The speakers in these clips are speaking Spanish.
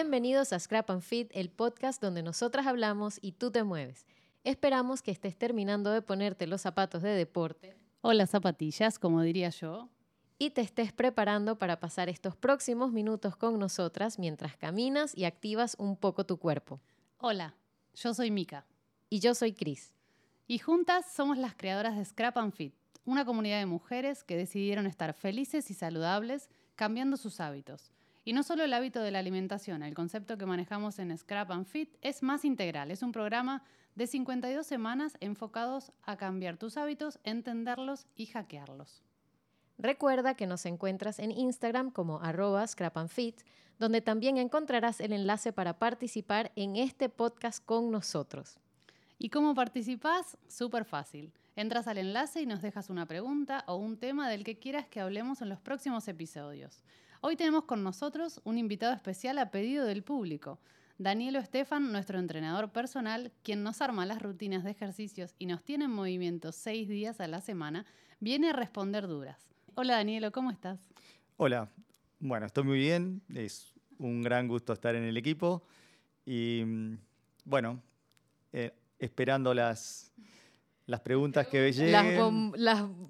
Bienvenidos a Scrap and Fit, el podcast donde nosotras hablamos y tú te mueves. Esperamos que estés terminando de ponerte los zapatos de deporte o las zapatillas, como diría yo, y te estés preparando para pasar estos próximos minutos con nosotras mientras caminas y activas un poco tu cuerpo. Hola, yo soy Mika. Y yo soy Cris. Y juntas somos las creadoras de Scrap and Fit, una comunidad de mujeres que decidieron estar felices y saludables cambiando sus hábitos. Y no solo el hábito de la alimentación, el concepto que manejamos en Scrap and Fit es más integral. Es un programa de 52 semanas enfocados a cambiar tus hábitos, entenderlos y hackearlos. Recuerda que nos encuentras en Instagram como arroba scrapandfit, donde también encontrarás el enlace para participar en este podcast con nosotros. ¿Y cómo participás? Súper fácil. Entras al enlace y nos dejas una pregunta o un tema del que quieras que hablemos en los próximos episodios. Hoy tenemos con nosotros un invitado especial a pedido del público. Danielo Estefan, nuestro entrenador personal, quien nos arma las rutinas de ejercicios y nos tiene en movimiento seis días a la semana, viene a responder dudas. Hola Danielo, ¿cómo estás? Hola, bueno, estoy muy bien, es un gran gusto estar en el equipo y mm, bueno, eh, esperando las, las preguntas que lleguen.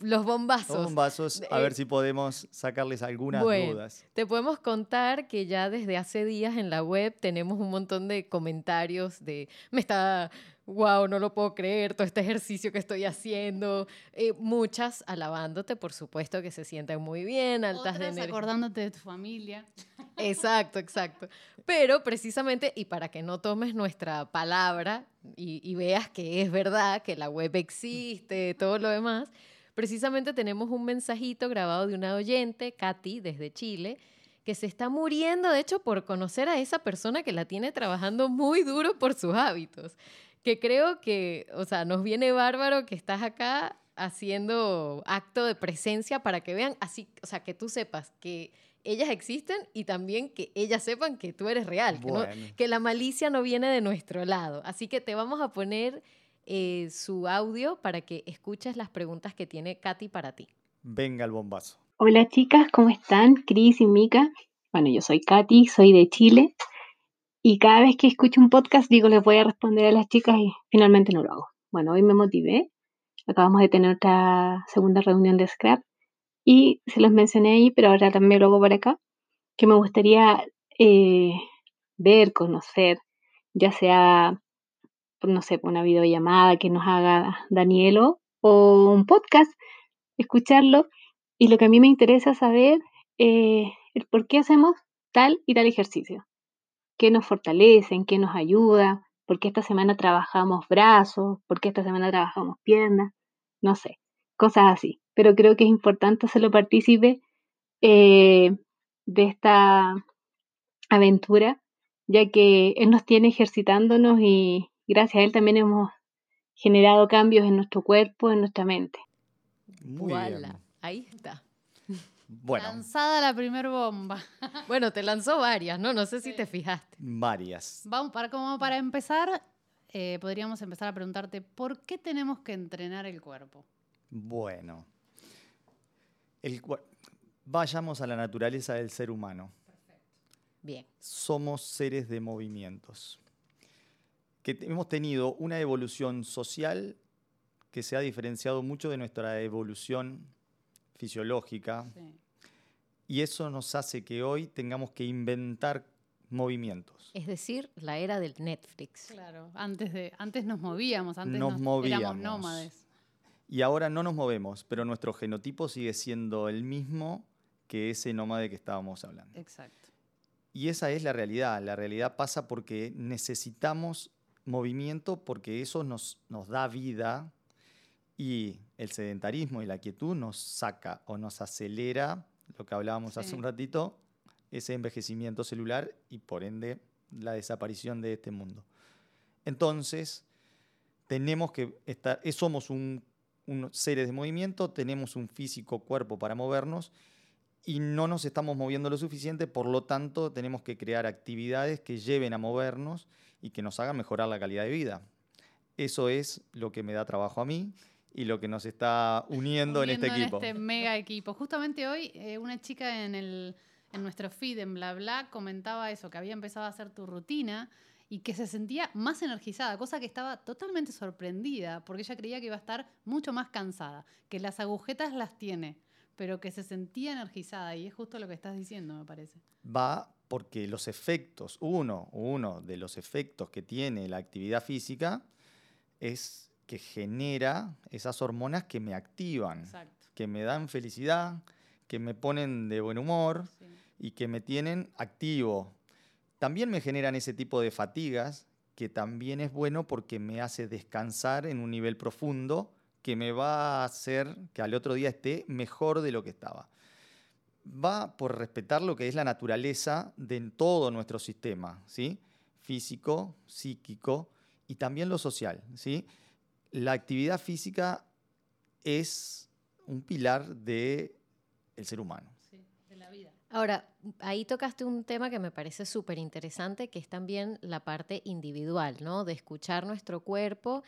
los bombazos. Los bombazos, a ver si podemos sacarles algunas dudas. Te podemos contar que ya desde hace días en la web tenemos un montón de comentarios de me está wow, no lo puedo creer, todo este ejercicio que estoy haciendo. Eh, muchas alabándote, por supuesto, que se sienten muy bien, altas de energía. acordándote de tu familia. Exacto, exacto. Pero precisamente, y para que no tomes nuestra palabra y, y veas que es verdad, que la web existe, todo lo demás, precisamente tenemos un mensajito grabado de una oyente, Katy, desde Chile, que se está muriendo, de hecho, por conocer a esa persona que la tiene trabajando muy duro por sus hábitos que creo que, o sea, nos viene bárbaro que estás acá haciendo acto de presencia para que vean, así, o sea, que tú sepas que ellas existen y también que ellas sepan que tú eres real, que, la malicia no viene de nuestro lado. Así que te vamos a poner eh, su audio para que escuches las preguntas que tiene Katy para ti. Venga el bombazo. Hola chicas, ¿cómo están? Cris y Mika. Bueno, yo soy Katy, soy de Chile. Y cada vez que escucho un podcast digo, les voy a responder a las chicas y finalmente no lo hago. Bueno, hoy me motivé. Acabamos de tener otra segunda reunión de Scrap y se los mencioné ahí, pero ahora también lo hago por acá, que me gustaría eh, ver, conocer, ya sea, no sé, una videollamada que nos haga Danielo o un podcast, escucharlo. Y lo que a mí me interesa saber es eh, por qué hacemos tal y tal ejercicio qué nos fortalece, en qué nos ayuda, por qué esta semana trabajamos brazos, por qué esta semana trabajamos piernas, no sé, cosas así. Pero creo que es importante hacerlo partícipe eh, de esta aventura, ya que Él nos tiene ejercitándonos y gracias a Él también hemos generado cambios en nuestro cuerpo, en nuestra mente. Muy Ahí está. Lanzada la primera bomba. bueno, te lanzó varias, ¿no? No sé si te fijaste. Varias. Vamos, para, como para empezar, eh, podríamos empezar a preguntarte, ¿por qué tenemos que entrenar el cuerpo? Bueno, el, vayamos a la naturaleza del ser humano. Perfecto. Bien. Somos seres de movimientos. Que hemos tenido una evolución social que se ha diferenciado mucho de nuestra evolución fisiológica. Y eso nos hace que hoy tengamos que inventar movimientos. Es decir, la era del Netflix. Claro, antes, de, antes nos movíamos, antes nos, movíamos. éramos nómades. Y ahora no nos movemos, pero nuestro genotipo sigue siendo el mismo que ese nómade que estábamos hablando. Exacto. Y esa es la realidad. La realidad pasa porque necesitamos movimiento porque eso nos, nos da vida y el sedentarismo y la quietud nos saca o nos acelera, lo que hablábamos hace un ratito, ese envejecimiento celular y por ende la desaparición de este mundo. Entonces, tenemos que estar, eh, somos un, seres de movimiento, tenemos un físico cuerpo para movernos y no nos estamos moviendo lo suficiente, por lo tanto tenemos que crear actividades que lleven a movernos y que nos hagan mejorar la calidad de vida. Eso es lo que me da trabajo a mí y lo que nos está uniendo, en este equipo. En este mega equipo. Justamente hoy, eh, una chica en el, en nuestro feed en bla bla comentaba eso, que había empezado a hacer tu rutina y que se sentía más energizada, cosa que estaba totalmente sorprendida, porque ella creía que iba a estar mucho más cansada, que las agujetas las tiene, pero que se sentía energizada, y es justo lo que estás diciendo, me parece. Va porque los efectos, uno, uno de los efectos que tiene la actividad física es que genera esas hormonas que me activan, Exacto. que me dan felicidad, que me ponen de buen humor sí. y que me tienen activo. También me generan ese tipo de fatigas, que también es bueno porque me hace descansar en un nivel profundo que me va a hacer que al otro día esté mejor de lo que estaba. Va por respetar lo que es la naturaleza de todo nuestro sistema, ¿sí? Físico, psíquico y también lo social, ¿sí? La actividad física es un pilar del ser humano. Sí, de la vida. Ahora, ahí tocaste un tema que me parece súper interesante, que es también la parte individual, ¿no? De escuchar nuestro cuerpo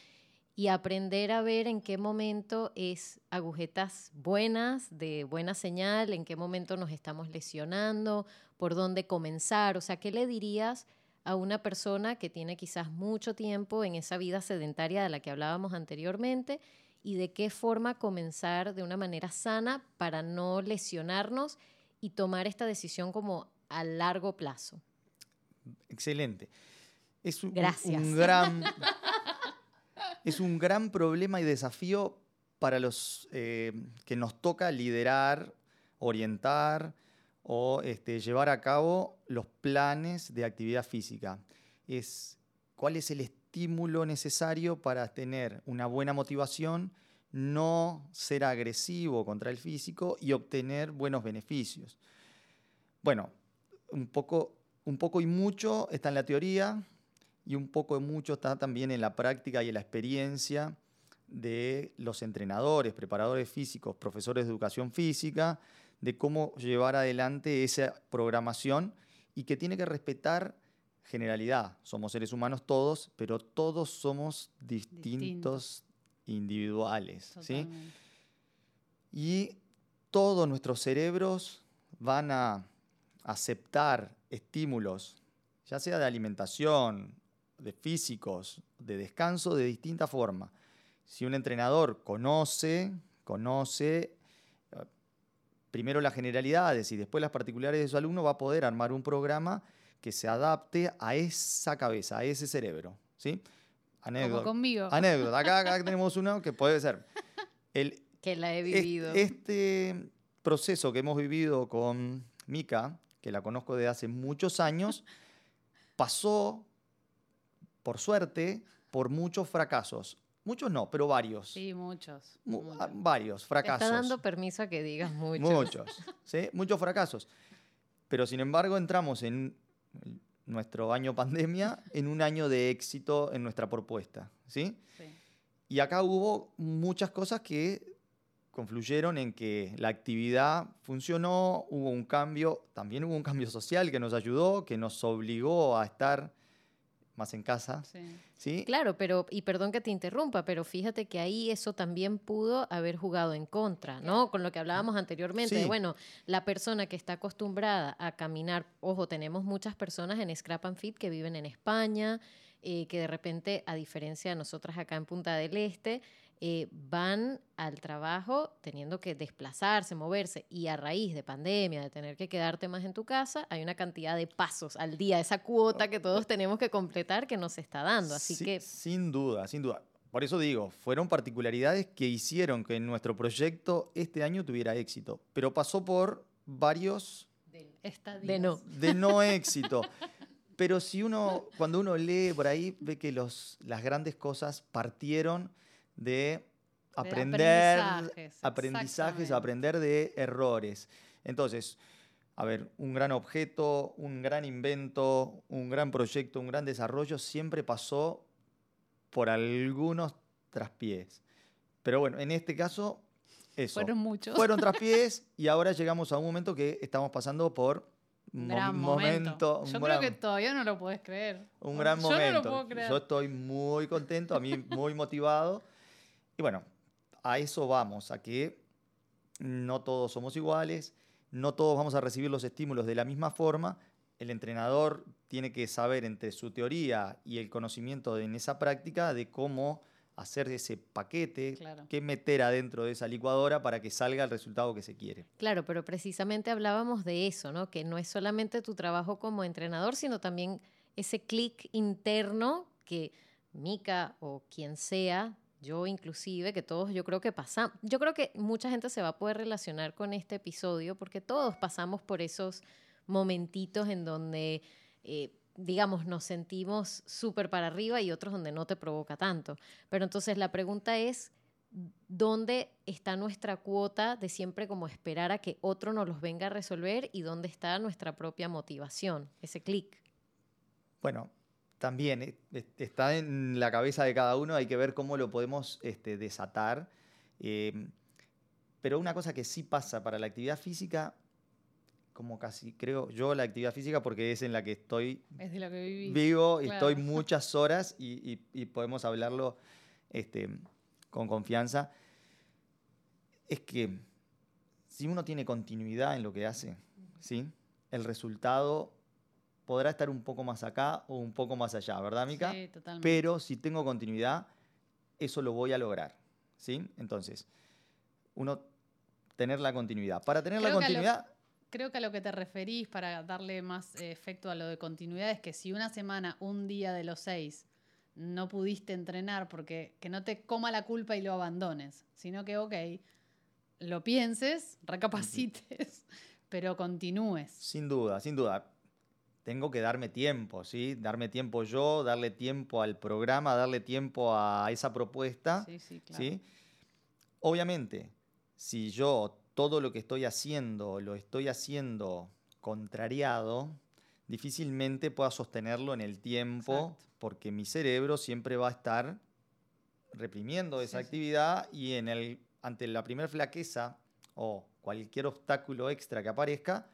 y aprender a ver en qué momento es agujetas buenas, de buena señal, en qué momento nos estamos lesionando, por dónde comenzar. O sea, ¿qué le dirías a una persona que tiene quizás mucho tiempo en esa vida sedentaria de la que hablábamos anteriormente? y de qué forma comenzar de una manera sana para no lesionarnos y tomar esta decisión como a largo plazo. Excelente. Es un, Gracias. un gran, es un gran problema y desafío para los eh, que nos toca liderar, orientar o este, llevar a cabo los planes de actividad física. Es cuál es el estímulo necesario para tener una buena motivación, no ser agresivo contra el físico y obtener buenos beneficios. Bueno, un poco, un poco y mucho está en la teoría y un poco y mucho está también en la práctica y en la experiencia de los entrenadores, preparadores físicos, profesores de educación física, de cómo llevar adelante esa programación y que tiene que respetar generalidad. Somos seres humanos todos, pero todos somos distintos, Distintos. individuales. ¿sí? Y todos nuestros cerebros van a aceptar estímulos, ya sea de alimentación, de físicos, de descanso, de distinta forma. Si un entrenador conoce, conoce primero las generalidades y después las particulares de su alumno, va a poder armar un programa que se adapte a esa cabeza, a ese cerebro. ¿sí? Como Anécdota. conmigo. Anécdota. Acá, acá tenemos uno que puede ser. El, Que la he vivido. Este proceso que hemos vivido con Mika, que la conozco desde hace muchos años, pasó, por suerte, por muchos fracasos. Muchos no, pero varios. Sí, muchos. Mu- muchos. ah, varios Te fracasos. está dando permiso a que digas mucho. Muchos, ¿sí? Muchos fracasos. Pero sin embargo entramos en nuestro año pandemia en un año de éxito en nuestra propuesta, ¿sí? Sí. Y acá hubo muchas cosas que confluyeron en que la actividad funcionó, hubo un cambio, también hubo un cambio social que nos ayudó, que nos obligó a estar más en casa, Sí. ¿sí? Claro, pero, y perdón que te interrumpa, pero fíjate que ahí eso también pudo haber jugado en contra, ¿no? Con lo que hablábamos anteriormente, de, bueno, la persona que está acostumbrada a caminar, ojo, tenemos muchas personas en Scrap and Fit que viven en España, eh, que de repente, a diferencia de nosotras acá en Punta del Este, eh, van al trabajo teniendo que desplazarse, moverse, y a raíz de pandemia, de tener que quedarte más en tu casa, hay una cantidad de pasos al día, esa cuota que todos tenemos que completar que nos está dando. Así Sí, que Sin duda, sin duda. Por eso digo, fueron particularidades que hicieron que nuestro proyecto este año tuviera éxito, pero pasó por varios Estadías. de no. de no éxito. Pero si uno, cuando uno lee por ahí, ve que los, las grandes cosas partieron de aprender, aprendizajes, aprender de errores. Entonces, a ver, un gran objeto, un gran invento, un gran proyecto, un gran desarrollo, siempre pasó por algunos traspiés. Pero bueno, en este caso, eso. Fueron muchos. Fueron traspiés y ahora llegamos a un momento que estamos pasando por Un mo- gran momento. Yo gran, creo que todavía no lo puedes creer. un gran Yo momento. no lo puedo creer. Yo estoy muy contento, a mí muy motivado. Y bueno, a eso vamos, a que no todos somos iguales, no todos vamos a recibir los estímulos de la misma forma. El entrenador tiene que saber entre su teoría y el conocimiento en esa práctica de cómo hacer ese paquete, Claro. qué meter adentro de esa licuadora para que salga el resultado que se quiere. Claro, pero precisamente hablábamos de eso, ¿no? Que no es solamente tu trabajo como entrenador, sino también ese clic interno que Mica o quien sea, yo inclusive, que todos yo creo que pasamos, yo creo que mucha gente se va a poder relacionar con este episodio porque todos pasamos por esos momentitos en donde, eh, digamos, nos sentimos súper para arriba y otros donde no te provoca tanto. Pero entonces la pregunta es, ¿dónde está nuestra cuota de siempre como esperar a que otro nos los venga a resolver y dónde está nuestra propia motivación, ese clic? Bueno, también eh, est- está en la cabeza de cada uno, hay que ver cómo lo podemos este, desatar. Eh, pero una cosa que sí pasa para la actividad física, como casi creo yo la actividad física, porque es en la que estoy Es de que viví. vivo y estoy claro. muchas horas y, y- y podemos hablarlo este, con confianza, es que si uno tiene continuidad en lo que hace, ¿sí? el resultado podrá estar un poco más acá o un poco más allá, ¿verdad, Mica? Sí, totalmente. Pero si tengo continuidad, eso lo voy a lograr. ¿sí? Entonces, uno tener la continuidad. Para tener la Creo que a lo- continuidad, Creo que a lo que te referís para darle más eh, efecto a lo de continuidad es que si una semana, un día de los seis, no pudiste entrenar porque que no te coma la culpa y lo abandones, sino que, ok, lo pienses, recapacites, pero continúes. Sin duda, sin duda. Tengo que darme tiempo, ¿sí? Darme tiempo yo, darle tiempo al programa, darle tiempo a esa propuesta, Sí, sí, claro. ¿sí? Obviamente, si yo todo lo que estoy haciendo lo estoy haciendo contrariado, difícilmente pueda sostenerlo en el tiempo Exacto. porque mi cerebro siempre va a estar reprimiendo esa Sí, sí. actividad y en el, ante la primera flaqueza o cualquier obstáculo extra que aparezca,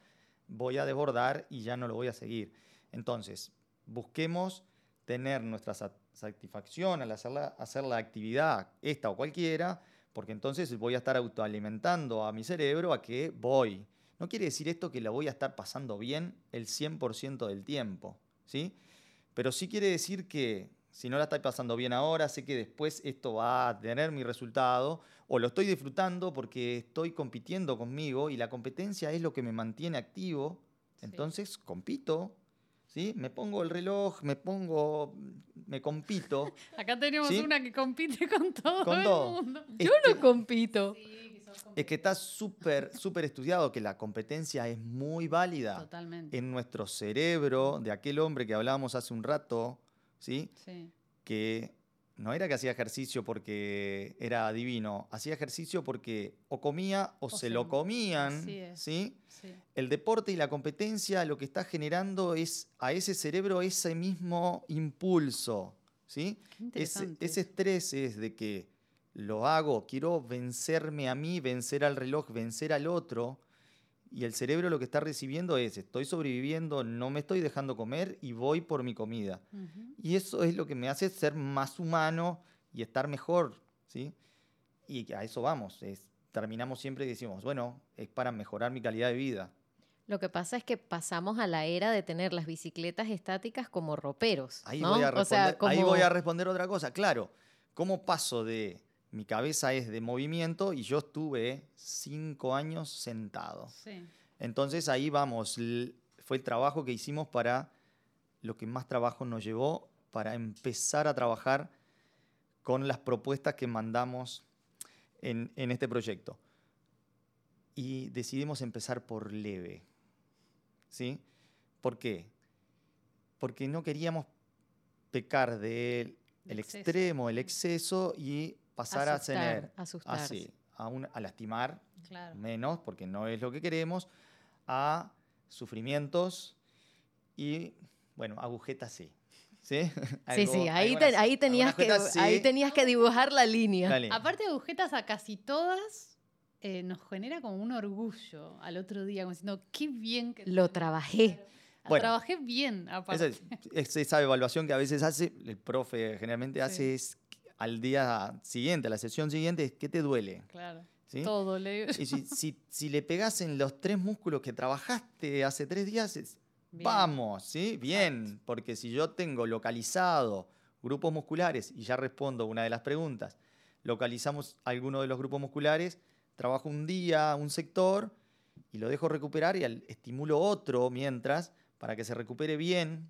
voy a desbordar y ya no lo voy a seguir. Entonces, busquemos tener nuestra sat- satisfacción al hacer la, hacer la actividad, esta o cualquiera, porque entonces voy a estar autoalimentando a mi cerebro a que voy. No quiere decir esto que la voy a estar pasando bien el 100% del tiempo, ¿sí? Pero sí quiere decir que si no la estoy pasando bien ahora, sé que después esto va a tener mi resultado o lo estoy disfrutando porque estoy compitiendo conmigo y la competencia es lo que me mantiene activo. Sí. Entonces compito, ¿sí? Me pongo el reloj, me pongo, me compito. Acá tenemos ¿Sí? una que compite con todo Con el todo. mundo. Yo no que- compito. Es que está súper, súper estudiado que la competencia es muy válida Totalmente. en nuestro cerebro de aquel hombre que hablábamos hace un rato, ¿sí? Sí. que no era que hacía ejercicio porque era divino, hacía ejercicio porque o comía o, O se se- lo comían. ¿sí? Sí. El deporte y la competencia lo que está generando es a ese cerebro ese mismo impulso, ¿sí? Ese, ese estrés es de que lo hago, quiero vencerme a mí, vencer al reloj, vencer al otro. Y el cerebro lo que está recibiendo es, estoy sobreviviendo, no me estoy dejando comer y voy por mi comida. Y eso es lo que me hace ser más humano y estar mejor, ¿sí? Y a eso vamos. es- terminamos siempre y decimos, bueno, es para mejorar mi calidad de vida. Lo que pasa es que pasamos a la era de tener las bicicletas estáticas como roperos. Ahí, ¿no? voy, a O responder, ahí voy a responder otra cosa. Claro, ¿cómo paso de mi cabeza es de movimiento y yo estuve cinco años sentado? Sí. Entonces ahí vamos, fue el trabajo que hicimos para lo que más trabajo nos llevó para empezar a trabajar con las propuestas que mandamos en, en este proyecto. Y decidimos empezar por leve. ¿Sí? ¿Por qué? Porque no queríamos pecar del El el extremo, el exceso y pasar asustar, a tener asustarse. así, a, un- a lastimar Claro. menos, porque no es lo que queremos, a sufrimientos y, bueno, agujetas sí. ¿Sí? Sí, Algo- sí, ahí, te- ahí, tenías que, ahí tenías que dibujar la línea. Aparte de agujetas a casi todas, eh, nos genera como un orgullo al otro día, como diciendo, qué bien que Lo trabajé. Bueno. trabajé bien, aparte. Esa, es- esa evaluación que a veces hace, el profe generalmente Sí. hace es al día siguiente, a la sesión siguiente, es ¿qué te duele? Claro. ¿sí? Todo le Y si, si- si le pegás en los tres músculos que trabajaste hace tres días, es- vamos, ¿sí? Bien, porque si yo tengo localizado grupos musculares, y ya respondo una de las preguntas, localizamos alguno de los grupos musculares, trabajo un día un sector y lo dejo recuperar y estimulo otro mientras para que se recupere bien.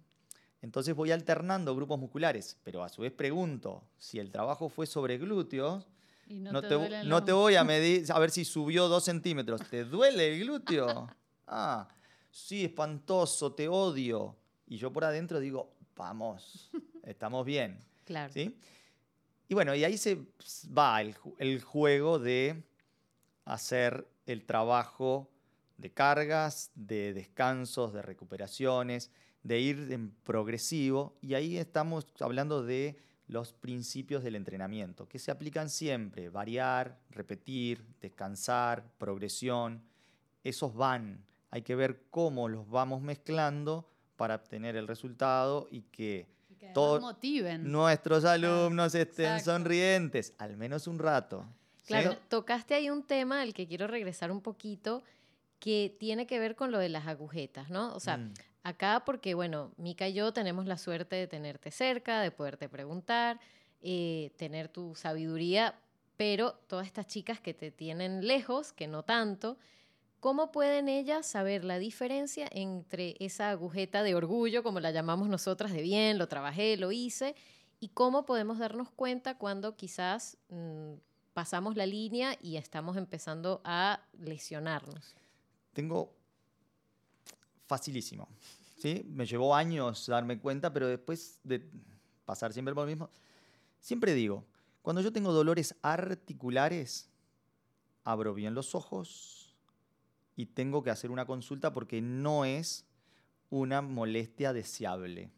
Entonces voy alternando grupos musculares, pero a su vez pregunto, si el trabajo fue sobre glúteos, Y no, te, no voy a medir, a ver si subió dos centímetros. ¿Te duele el glúteo? Ah, sí, espantoso, te odio. Y yo por adentro digo, vamos, estamos bien. Claro. ¿sí? Y bueno, y ahí se va el juego de hacer el trabajo de cargas, de descansos, de recuperaciones, de ir en progresivo. Y ahí estamos hablando de los principios del entrenamiento, que se aplican siempre, variar, repetir, descansar, progresión. Esos van, hay que ver cómo los vamos mezclando para obtener el resultado y que y que además todo- motiven. nuestros alumnos estén exacto. sonrientes, al menos un rato. ¿sí? Claro, tocaste ahí un tema al que quiero regresar un poquito, que tiene que ver con lo de las agujetas, ¿no? O sea, Mm, acá porque, bueno, Mica y yo tenemos la suerte de tenerte cerca, de poderte preguntar, eh, tener tu sabiduría, pero todas estas chicas que te tienen lejos, que no tanto, ¿cómo pueden ellas saber la diferencia entre esa agujeta de orgullo, como la llamamos nosotras, de bien, lo trabajé, lo hice, y cómo podemos darnos cuenta cuando quizás mm, pasamos la línea y estamos empezando a lesionarnos? Tengo facilísimo. ¿sí? Me llevó años darme cuenta, pero después de pasar siempre por lo mismo, siempre digo, cuando yo tengo dolores articulares, abro bien los ojos y tengo que hacer una consulta porque no es una molestia deseable.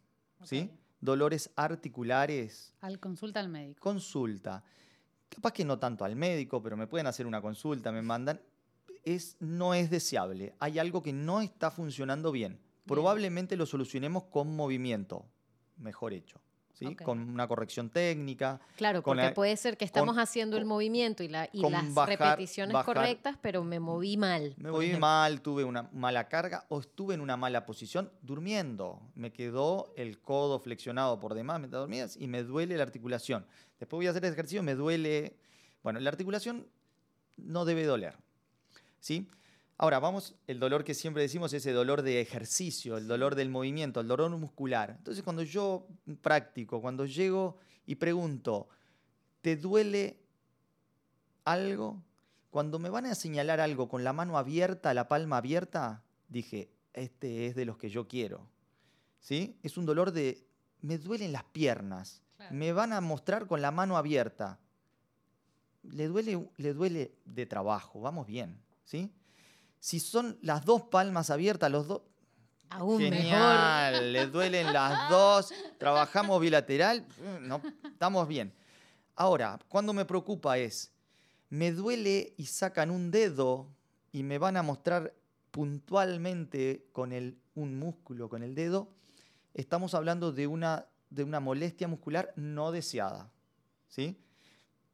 ¿sí? Dolores articulares, Al consulta al médico. consulta. Capaz que no tanto al médico, pero me pueden hacer una consulta, me mandan. Es, no es deseable. Hay algo que no está funcionando bien. Probablemente lo solucionemos con movimiento, mejor hecho. ¿sí? Con una corrección técnica. Claro, porque la- puede ser que estamos con- haciendo el movimiento y, la, y con las bajar- repeticiones bajar- correctas, pero me moví mal. Me ejemplo. mal, tuve una mala carga o estuve en una mala posición durmiendo. Me quedó el codo flexionado por demás mientras dormías y me duele la articulación. Después voy a hacer el ejercicio, me duele. Bueno, la articulación no debe doler. ¿Sí? Ahora, vamos, el dolor que siempre decimos es ese dolor de ejercicio, el dolor del movimiento, el dolor muscular. Entonces, cuando yo practico, cuando llego y pregunto, ¿te duele algo? Cuando me van a señalar algo con la mano abierta, la palma abierta, dije, este es de los que yo quiero. ¿Sí? Es un dolor de, me duelen las piernas. Claro. Me van a mostrar con la mano abierta. Le duele, le duele de trabajo, vamos bien, ¿sí? Si son las dos palmas abiertas, los dos, Aún mejor. Genial, le duelen las dos, trabajamos bilateral, mm, no, estamos bien. Ahora, cuando me preocupa es, me duele y sacan un dedo y me van a mostrar puntualmente con el, un músculo, con el dedo, estamos hablando de una, de una molestia muscular no deseada. ¿sí?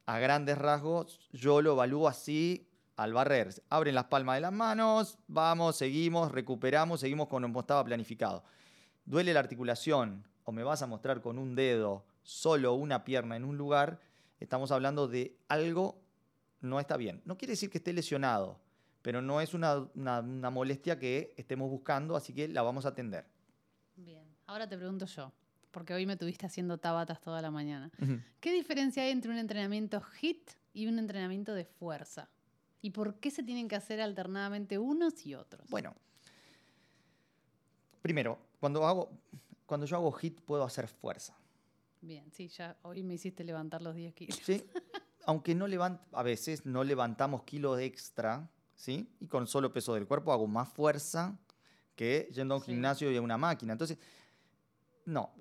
A grandes rasgos, yo lo evalúo así al barrer. Abren las palmas de las manos, vamos, seguimos, recuperamos, seguimos como estaba planificado. Duele la articulación o me vas a mostrar con un dedo solo una pierna en un lugar, estamos hablando de algo no está bien. No quiere decir que esté lesionado, pero no es una, una- una molestia que estemos buscando, así que la vamos a atender. Bien. Ahora te pregunto yo, porque hoy me tuviste haciendo tabatas toda la mañana. ¿Qué diferencia hay entre un entrenamiento HIT y un entrenamiento de fuerza? ¿Y por qué se tienen que hacer alternadamente unos y otros? Bueno, primero, cuando, hago, cuando yo hago hit puedo hacer fuerza. Bien, sí, ya hoy me hiciste levantar los 10 kilos. ¿sí? Aunque no levant, a veces no levantamos kilos extra, ¿sí? Y con solo peso del cuerpo hago más fuerza que yendo a un Sí. gimnasio y a una máquina. Entonces, no,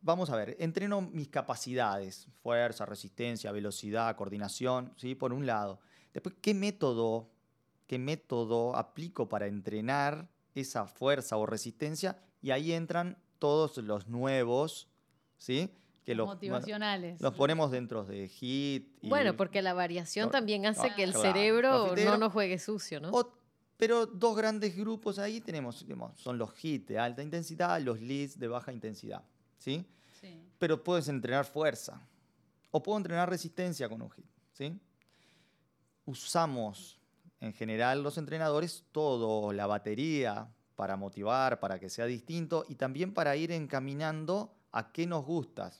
vamos a ver, entreno mis capacidades, fuerza, resistencia, velocidad, coordinación, ¿sí? Por un lado. Después, ¿qué método, qué método aplico para entrenar esa fuerza o resistencia? Y ahí entran todos los nuevos, ¿sí? que los, motivacionales. los ponemos dentro de hit. y- Bueno, porque la variación No, también hace no, que el claro. cerebro no nos juegue sucio, ¿no? o- pero dos grandes grupos ahí tenemos, digamos, son los hits de alta intensidad, los leads de baja intensidad, ¿sí? Sí. Pero puedes entrenar fuerza o puedo entrenar resistencia con un hit, ¿sí? Usamos en general los entrenadores todo, la batería para motivar, para que sea distinto y también para ir encaminando a qué nos gusta,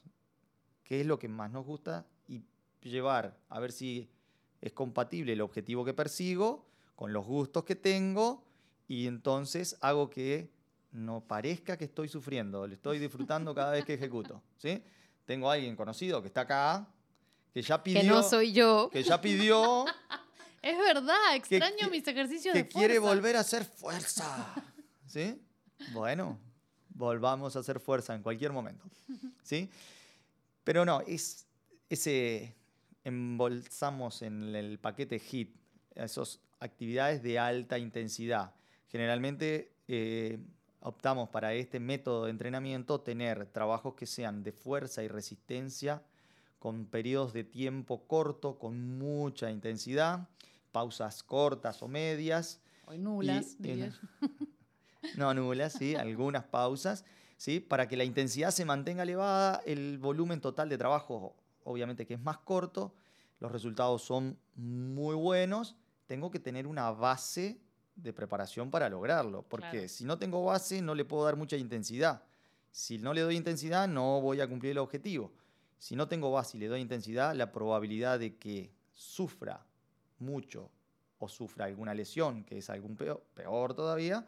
qué es lo que más nos gusta y llevar a ver si es compatible el objetivo que persigo con los gustos que tengo y entonces hago que no parezca que estoy sufriendo, le estoy disfrutando cada vez que ejecuto, ¿sí? Tengo a alguien conocido que está acá, que ya pidió, que no soy yo. que ya pidió, Es verdad, extraño qui- mis ejercicios que de quiere fuerza. volver a hacer fuerza, ¿sí? Bueno, volvamos a hacer fuerza en cualquier momento, ¿sí? Pero no, es ese embolsamos en el paquete HIT, esas actividades de alta intensidad. Generalmente eh, optamos para este método de entrenamiento tener trabajos que sean de fuerza y resistencia, con periodos de tiempo corto, con mucha intensidad, pausas cortas o medias, O nulas, y- diría en- yo. no nulas, ¿sí? algunas pausas, ¿sí? para que la intensidad se mantenga elevada, el volumen total de trabajo obviamente que es más corto, los resultados son muy buenos, tengo que tener una base de preparación para lograrlo, porque Claro. si no tengo base no le puedo dar mucha intensidad. Si no le doy intensidad no voy a cumplir el objetivo. Si no tengo base y le doy intensidad, la probabilidad de que sufra mucho o sufra alguna lesión, que es algún peor, todavía,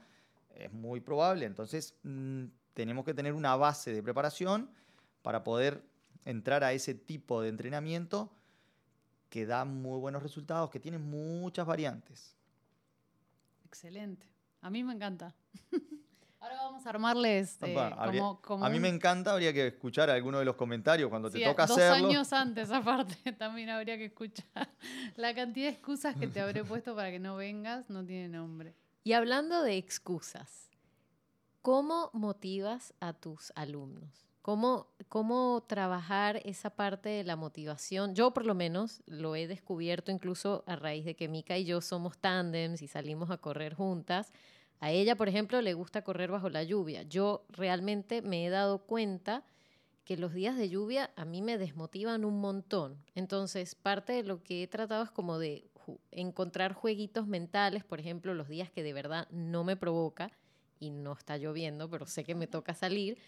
es muy probable. Entonces, mm, tenemos que tener una base de preparación para poder entrar a ese tipo de entrenamiento que da muy buenos resultados, que tiene muchas variantes. Excelente. A mí me encanta. Ahora vamos a armarles eh, Opa, habría- como, como a mí un- me encanta, habría que escuchar alguno de los comentarios cuando Sí, te toca dos hacerlo. años antes, aparte, también habría que escuchar. La cantidad de excusas que te habré puesto para que no vengas no tiene nombre. Y hablando de excusas, ¿cómo motivas a tus alumnos? ¿Cómo, ¿Cómo trabajar esa parte de la motivación? Yo por lo menos lo he descubierto incluso a raíz de que Mika y yo somos tándems y salimos a correr juntas. A ella, por ejemplo, le gusta correr bajo la lluvia. Yo realmente me he dado cuenta que los días de lluvia a mí me desmotivan un montón. Entonces, parte de lo que he tratado es como de encontrar jueguitos mentales, por ejemplo, los días que de verdad no me provoca y no está lloviendo, pero sé que me toca salir.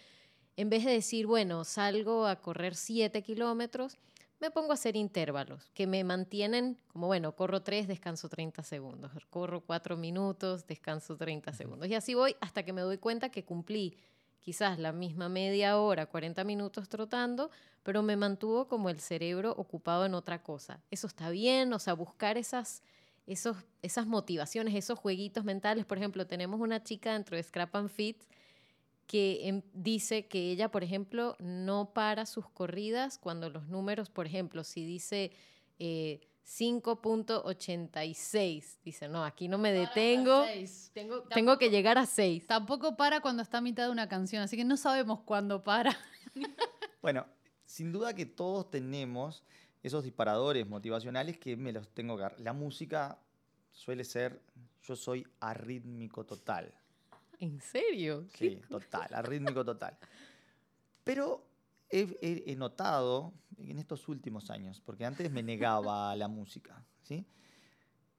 En vez de decir, bueno, salgo a correr 7 kilómetros, me pongo a hacer intervalos que me mantienen como, bueno, corro 3, descanso 30 segundos, corro 4 minutos, descanso 30 segundos. Y así voy hasta que me doy cuenta que cumplí quizás la misma media hora, 40 minutos trotando, pero me mantuvo como el cerebro ocupado en otra cosa. Eso está bien, o sea, buscar esas, esos, esas motivaciones, esos jueguitos mentales. Por ejemplo, tenemos una chica dentro de Scrap and Fit que em, dice que ella, por ejemplo, no para sus corridas cuando los números, por ejemplo, si dice eh, 5.86, dice, no, aquí no me detengo, tengo, tengo que llegar a 6. Tampoco para cuando está a mitad de una canción, así que no sabemos cuándo para. Bueno, sin duda que todos tenemos esos disparadores motivacionales que me los tengo que dar. La música suele ser, yo soy arrítmico total. ¿En serio? Sí, total, arrítmico total. Pero he, notado en estos últimos años, porque antes me negaba a la música, ¿sí?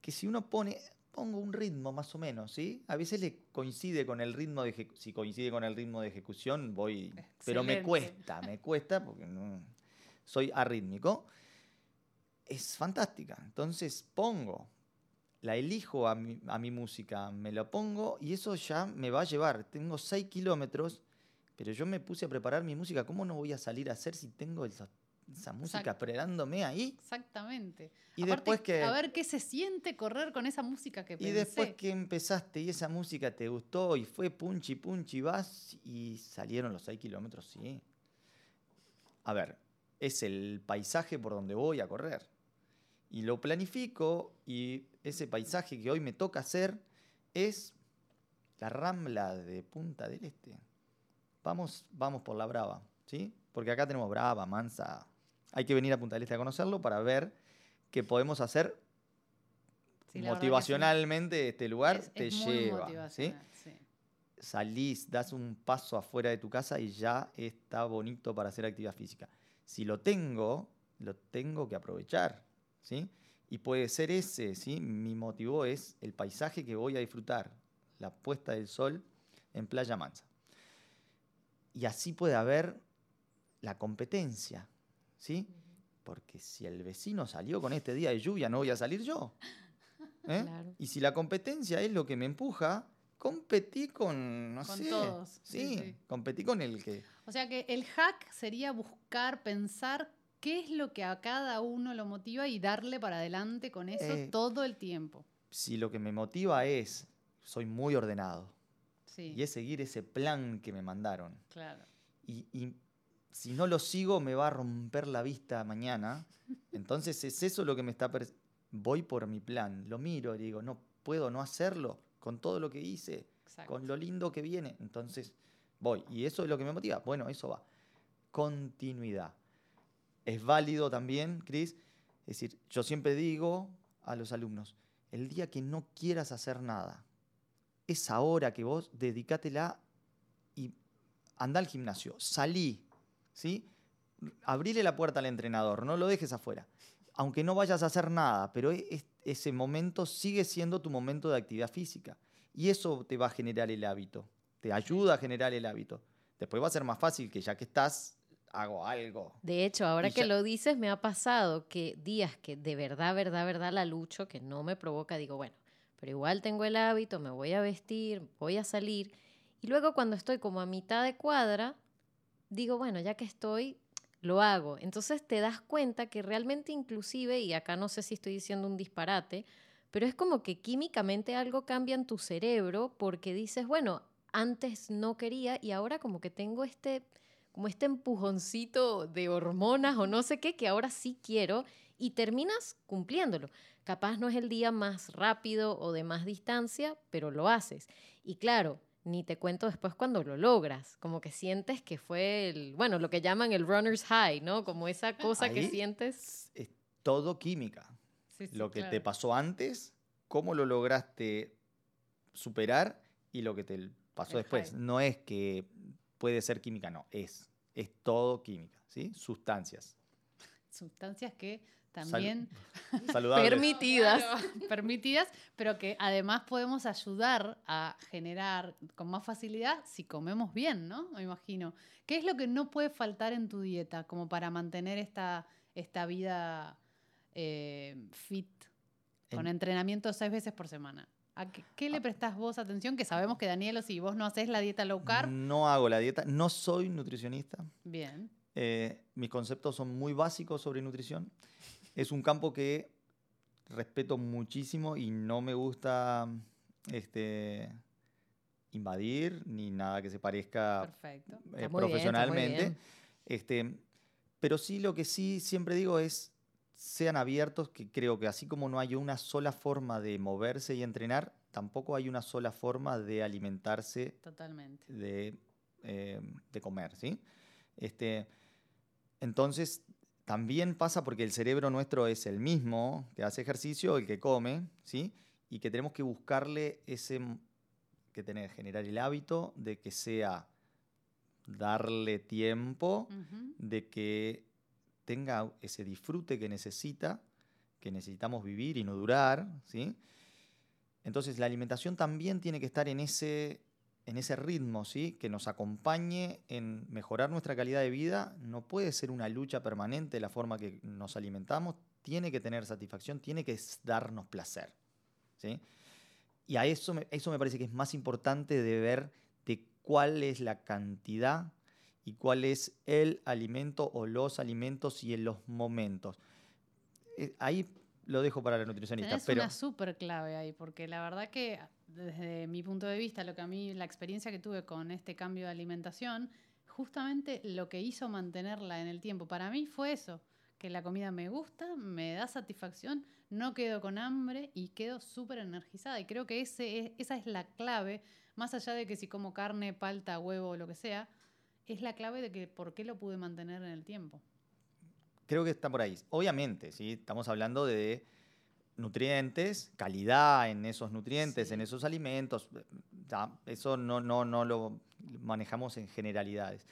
Que si uno pone, pongo un ritmo más o menos, ¿sí? A veces le coincide con el ritmo de ejecución, si coincide con el ritmo de ejecución, voy, pero me cuesta, me cuesta porque no, soy arrítmico. Es fantástica, entonces pongo, la elijo a mi, a mi música, me la pongo y eso ya me va a llevar. Tengo 6 kilómetros, pero yo me puse a preparar mi música. ¿Cómo no voy a salir a hacer si tengo esa, esa música Exacto. esperándome ahí? Exactamente. Y Aparte, después que- A ver qué se siente correr con esa música que Y pensé. después que empezaste y esa música te gustó y fue punchi punchi vas y salieron los 6 kilómetros, sí. A ver, es el paisaje por donde voy a correr. Y lo planifico y ese paisaje que hoy me toca hacer es la rambla de Punta del Este. Vamos, vamos por la Brava, ¿sí? porque acá tenemos Brava, Mansa. Hay que venir a Punta del Este a conocerlo para ver que podemos hacer Sí, sí. motivacionalmente este lugar Es- te es lleva. sí. Salís, das un paso afuera de tu casa y ya está bonito para hacer actividad física. Si lo tengo, lo tengo que aprovechar. ¿sí? Y puede ser ese, ¿sí? mi motivo es el paisaje que voy a disfrutar, la puesta del sol en Playa Mansa. Y así puede haber la competencia, ¿sí? Porque si el vecino salió con este día de lluvia, no voy a salir yo. ¿eh? Claro. Y si la competencia es lo que me empuja, competí con, no Con sé, todos, sí, Sí, sí. competí con el que... O sea que el hack sería buscar, pensar qué es lo que a cada uno lo motiva y darle para adelante con eso Eh, todo el tiempo. Si lo que me motiva es, soy muy ordenado, Sí, y es seguir ese plan que me mandaron. claro. y, y si no lo sigo me va a romper la vista mañana. Entonces es eso lo que me está... Voy por mi plan, lo miro y digo, no puedo no hacerlo con todo lo que hice, Exacto. con lo lindo que viene. Entonces voy. Y eso es lo que me motiva. Bueno, eso va. Continuidad. Es válido también, Cris. Es decir, yo siempre digo a los alumnos, el día que no quieras hacer nada, esa hora que vos dedicátela y anda al gimnasio, salí, ¿sí? Abrile la puerta al entrenador, no lo dejes afuera. Aunque no vayas a hacer nada, pero e- es- ese momento sigue siendo tu momento de actividad física. Y eso te va a generar el hábito, te ayuda a generar el hábito. Después va a ser más fácil que ya que estás, hago algo. De hecho, ahora Y que ya- lo dices, me ha pasado que días que de verdad, verdad, verdad la lucho, que no me provoca, digo, bueno, pero igual tengo el hábito, me voy a vestir, voy a salir. Y luego cuando estoy como a mitad de cuadra, digo, bueno, ya que estoy, lo hago. Entonces te das cuenta que realmente inclusive, y acá no sé si estoy diciendo un disparate, pero es como que químicamente algo cambia en tu cerebro porque dices, bueno, antes no quería y ahora como que tengo este como este empujoncito de hormonas o no sé qué, que ahora sí quiero y terminas cumpliéndolo. Capaz no es el día más rápido o de más distancia, pero lo haces. Y claro, ni te cuento después cuando lo logras, como que sientes que fue el, bueno, lo que llaman el runner's high, ¿no? Como esa cosa que sientes. Es todo química. Sí, sí, lo que te pasó antes, cómo lo lograste superar y lo que te pasó El después. No es que puede ser química, no, es, es todo química, ¿sí? Sustancias. Sustancias que Sal- también saludables. Permitidas. Claro, permitidas, pero que además podemos ayudar a generar con más facilidad si comemos bien, ¿no? Me imagino. ¿Qué es lo que no puede faltar en tu dieta como para mantener esta, esta vida eh, fit con En- entrenamiento seis veces por semana? ¿A qué, qué le prestás vos atención? Que sabemos que Danielo, si vos no haces la dieta low carb, No hago la dieta, no soy nutricionista. bien. Eh, mis conceptos son muy básicos sobre nutrición. Es un campo que respeto muchísimo y no me gusta este, invadir ni nada que se parezca Perfecto. eh, profesionalmente. bien. Este, pero sí lo que sí siempre digo es sean abiertos, que creo que así como no hay una sola forma de moverse y entrenar, tampoco hay una sola forma de alimentarse Totalmente. de, eh, de comer, ¿sí? Este, entonces, también pasa porque el cerebro nuestro es el mismo que hace ejercicio, el que come, ¿sí? Y que tenemos que buscarle ese, que tener, generar el hábito de que sea darle tiempo, de que tenga ese disfrute que necesita, que necesitamos vivir y no durar, ¿sí? Entonces la alimentación también tiene que estar en ese, en ese ritmo, ¿sí? Que nos acompañe en mejorar nuestra calidad de vida. No puede ser una lucha permanente la forma que nos alimentamos. Tiene que tener satisfacción, tiene que darnos placer, ¿sí? Y a eso me, eso me parece que es más importante de ver de cuál es la cantidad y cuál es el alimento o los alimentos y en los momentos. Eh, ahí lo dejo para la nutricionista, pero una súper clave ahí, porque la verdad que desde mi punto de vista, lo que a mí, la experiencia que tuve con este cambio de alimentación, justamente lo que hizo mantenerla en el tiempo para mí fue eso, que la comida me gusta, me da satisfacción, no quedo con hambre y quedo súper energizada. Y creo que ese es- esa es la clave, más allá de que si como carne, palta, huevo o lo que sea, es la clave de que por qué lo pude mantener en el tiempo. Creo que está por ahí. Obviamente, ¿sí? estamos hablando de nutrientes, calidad en esos nutrientes, Sí. en esos alimentos. ya, eso no, no, no lo manejamos en generalidades.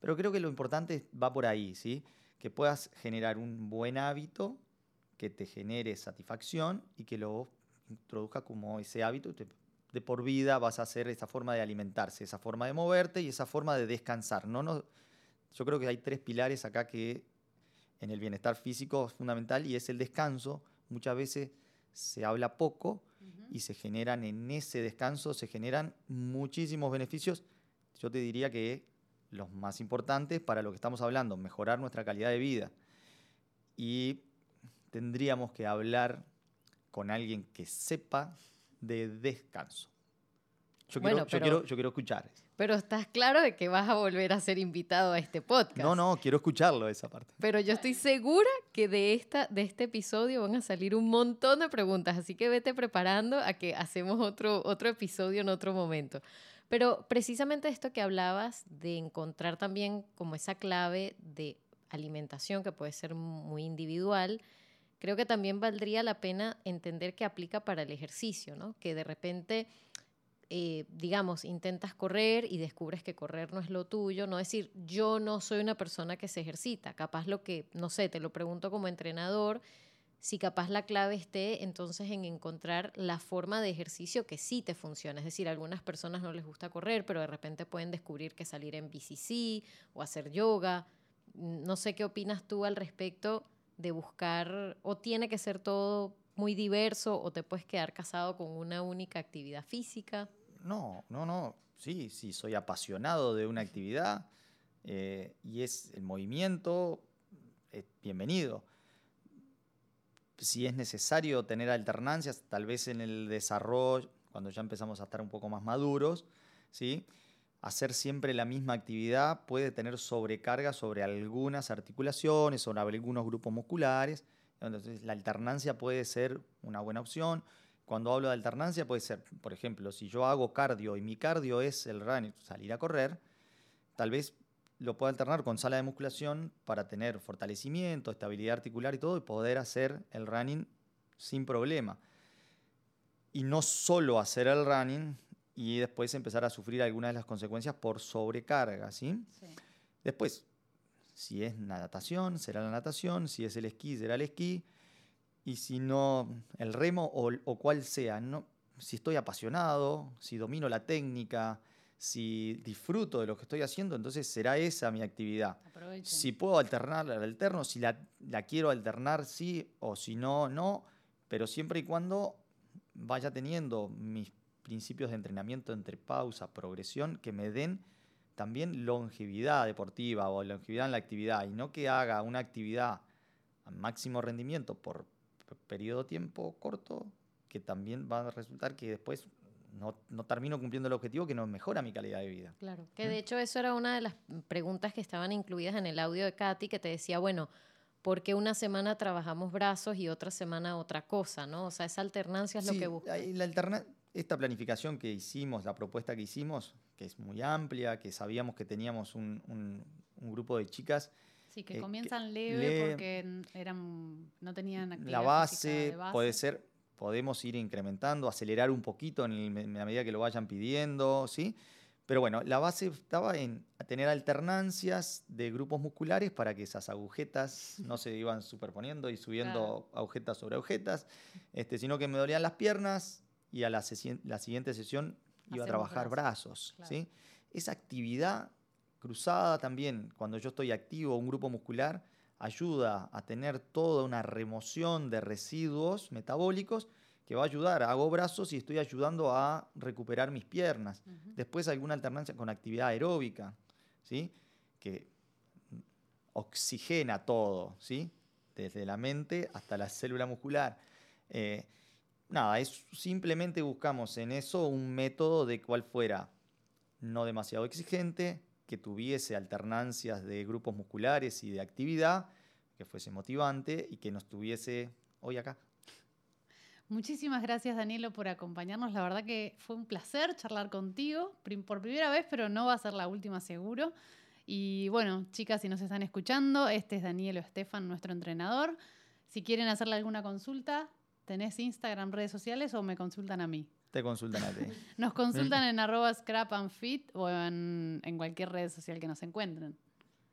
Pero creo que lo importante va por ahí, ¿sí? Que puedas generar un buen hábito que te genere satisfacción y que lo introduzca como ese hábito. te- de por vida vas a hacer esa forma de alimentarse, esa forma de moverte y esa forma de descansar. No, no, yo creo que hay tres pilares acá que en el bienestar físico es fundamental y es el descanso. Muchas veces se habla poco y se generan en ese descanso, se generan muchísimos beneficios. Yo te diría que los más importantes para lo que estamos hablando, mejorar nuestra calidad de vida. Y tendríamos que hablar con alguien que sepa de descanso. Yo, Bueno, quiero, yo pero- quiero, yo quiero escuchar. Pero estás claro de que vas a volver a ser invitado a este podcast. No, no, quiero escucharlo esa parte. Pero yo estoy segura que de, esta, de este episodio van a salir un montón de preguntas, así que vete preparando a que hacemos otro, otro episodio en otro momento. Pero precisamente esto que hablabas de encontrar también como esa clave de alimentación que puede ser muy individual, creo que también valdría la pena entender que aplica para el ejercicio, ¿no? Que de repente eh, digamos, intentas correr y descubres que correr no es lo tuyo, no decir, yo no soy una persona que se ejercita, capaz lo que, no sé, te lo pregunto como entrenador, si capaz la clave esté entonces en encontrar la forma de ejercicio que sí te funciona. Es decir, a algunas personas no les gusta correr, pero de repente pueden descubrir que salir en bici o hacer yoga. No sé qué opinas tú al respecto de buscar, o tiene que ser todo muy diverso, o te puedes quedar casado con una única actividad física. No, no, no. Sí, sí, soy apasionado de una actividad eh, y es el movimiento, es bienvenido. Si es necesario tener alternancias, tal vez en el desarrollo, cuando ya empezamos a estar un poco más maduros, ¿sí? Hacer siempre la misma actividad puede tener sobrecarga sobre algunas articulaciones, sobre algunos grupos musculares. Entonces, la alternancia puede ser una buena opción. Cuando hablo de alternancia puede ser, por ejemplo, si yo hago cardio y mi cardio es el running, salir a correr, tal vez lo pueda alternar con sala de musculación para tener fortalecimiento, estabilidad articular y todo y poder hacer el running sin problema. Y no solo hacer el running y después empezar a sufrir algunas de las consecuencias por sobrecarga, ¿sí? Sí. Después, si es natación, será la natación, si es el esquí, será el esquí, y si no, el remo o, o cual sea, no, si estoy apasionado, si domino la técnica, si disfruto de lo que estoy haciendo, entonces será esa mi actividad. Aprovechen. Si puedo alternar, la alterno, si la, la quiero alternar, sí, o si no, no, pero siempre y cuando vaya teniendo mis principios de entrenamiento entre pausa, progresión, que me den también longevidad deportiva o longevidad en la actividad, y no que haga una actividad a máximo rendimiento por periodo de tiempo corto, que también va a resultar que después no, no termino cumpliendo el objetivo que no mejora mi calidad de vida. Claro, que de hecho eso era una de las preguntas que estaban incluidas en el audio de Katy, que te decía, bueno, ¿por qué una semana trabajamos brazos y otra semana otra cosa, no? O sea, esa alternancia es lo que busca. la alterna- esta planificación que hicimos, la propuesta que hicimos, que es muy amplia, que sabíamos que teníamos un, un- un grupo de chicas, Sí, que eh, que comienzan leve leve- porque eran, no tenían actividad la base, de base. puede ser, podemos ir incrementando, acelerar un poquito en, el- en la medida que lo vayan pidiendo, ¿sí? Pero bueno, la base estaba en tener alternancias de grupos musculares para que esas agujetas no se iban superponiendo y subiendo agujetas sobre agujetas, este, sino que me dolían las piernas y a la, siguiente sesión iba a trabajar brazos, brazos. claro. ¿sí? Esa actividad cruzada también, cuando yo estoy activo, un grupo muscular, ayuda a tener toda una remoción de residuos metabólicos que va a ayudar. Hago brazos y estoy ayudando a recuperar mis piernas. Ujú. Después alguna alternancia con actividad aeróbica, ¿sí? que oxigena todo, ¿sí? desde la mente hasta la célula muscular. Eh, nada, es, simplemente buscamos en eso un método de cual fuera no demasiado exigente, que tuviese alternancias de grupos musculares y de actividad, que fuese motivante y que nos tuviese hoy acá. Muchísimas gracias, Danielo, por acompañarnos. La verdad que fue un placer charlar contigo por primera vez, pero no va a ser la última seguro. Y bueno, chicas, si nos están escuchando, este es Daniel o Estefan, nuestro entrenador. Si quieren hacerle alguna consulta, ¿tenés Instagram, redes sociales o me consultan a mí? Te consultan a ti. Nos consultan en arroba scrap and fit o en, en cualquier red social que nos encuentren.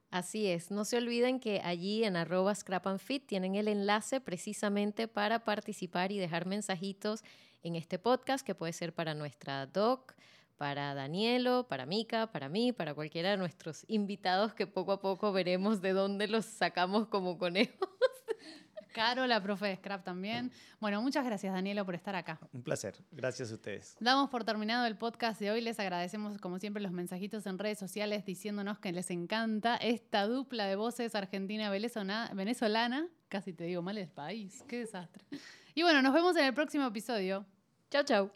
Así es, no se olviden que allí en arroba scrap and fit tienen el enlace precisamente para participar y dejar mensajitos en este podcast que puede ser para nuestra doc, para Danielo, para Mika, para mí, para cualquiera de nuestros invitados que poco a poco veremos de dónde los sacamos como conejos. Caro, la profe de Scrap también. Bueno, muchas gracias Danielo por estar acá. Un placer. Gracias a ustedes. Damos por terminado el podcast de hoy. Les agradecemos como siempre los mensajitos en redes sociales diciéndonos que les encanta esta dupla de voces argentina-venezolana. Casi te digo mal el país. Qué desastre. Y bueno, nos vemos en el próximo episodio. Chao, chao.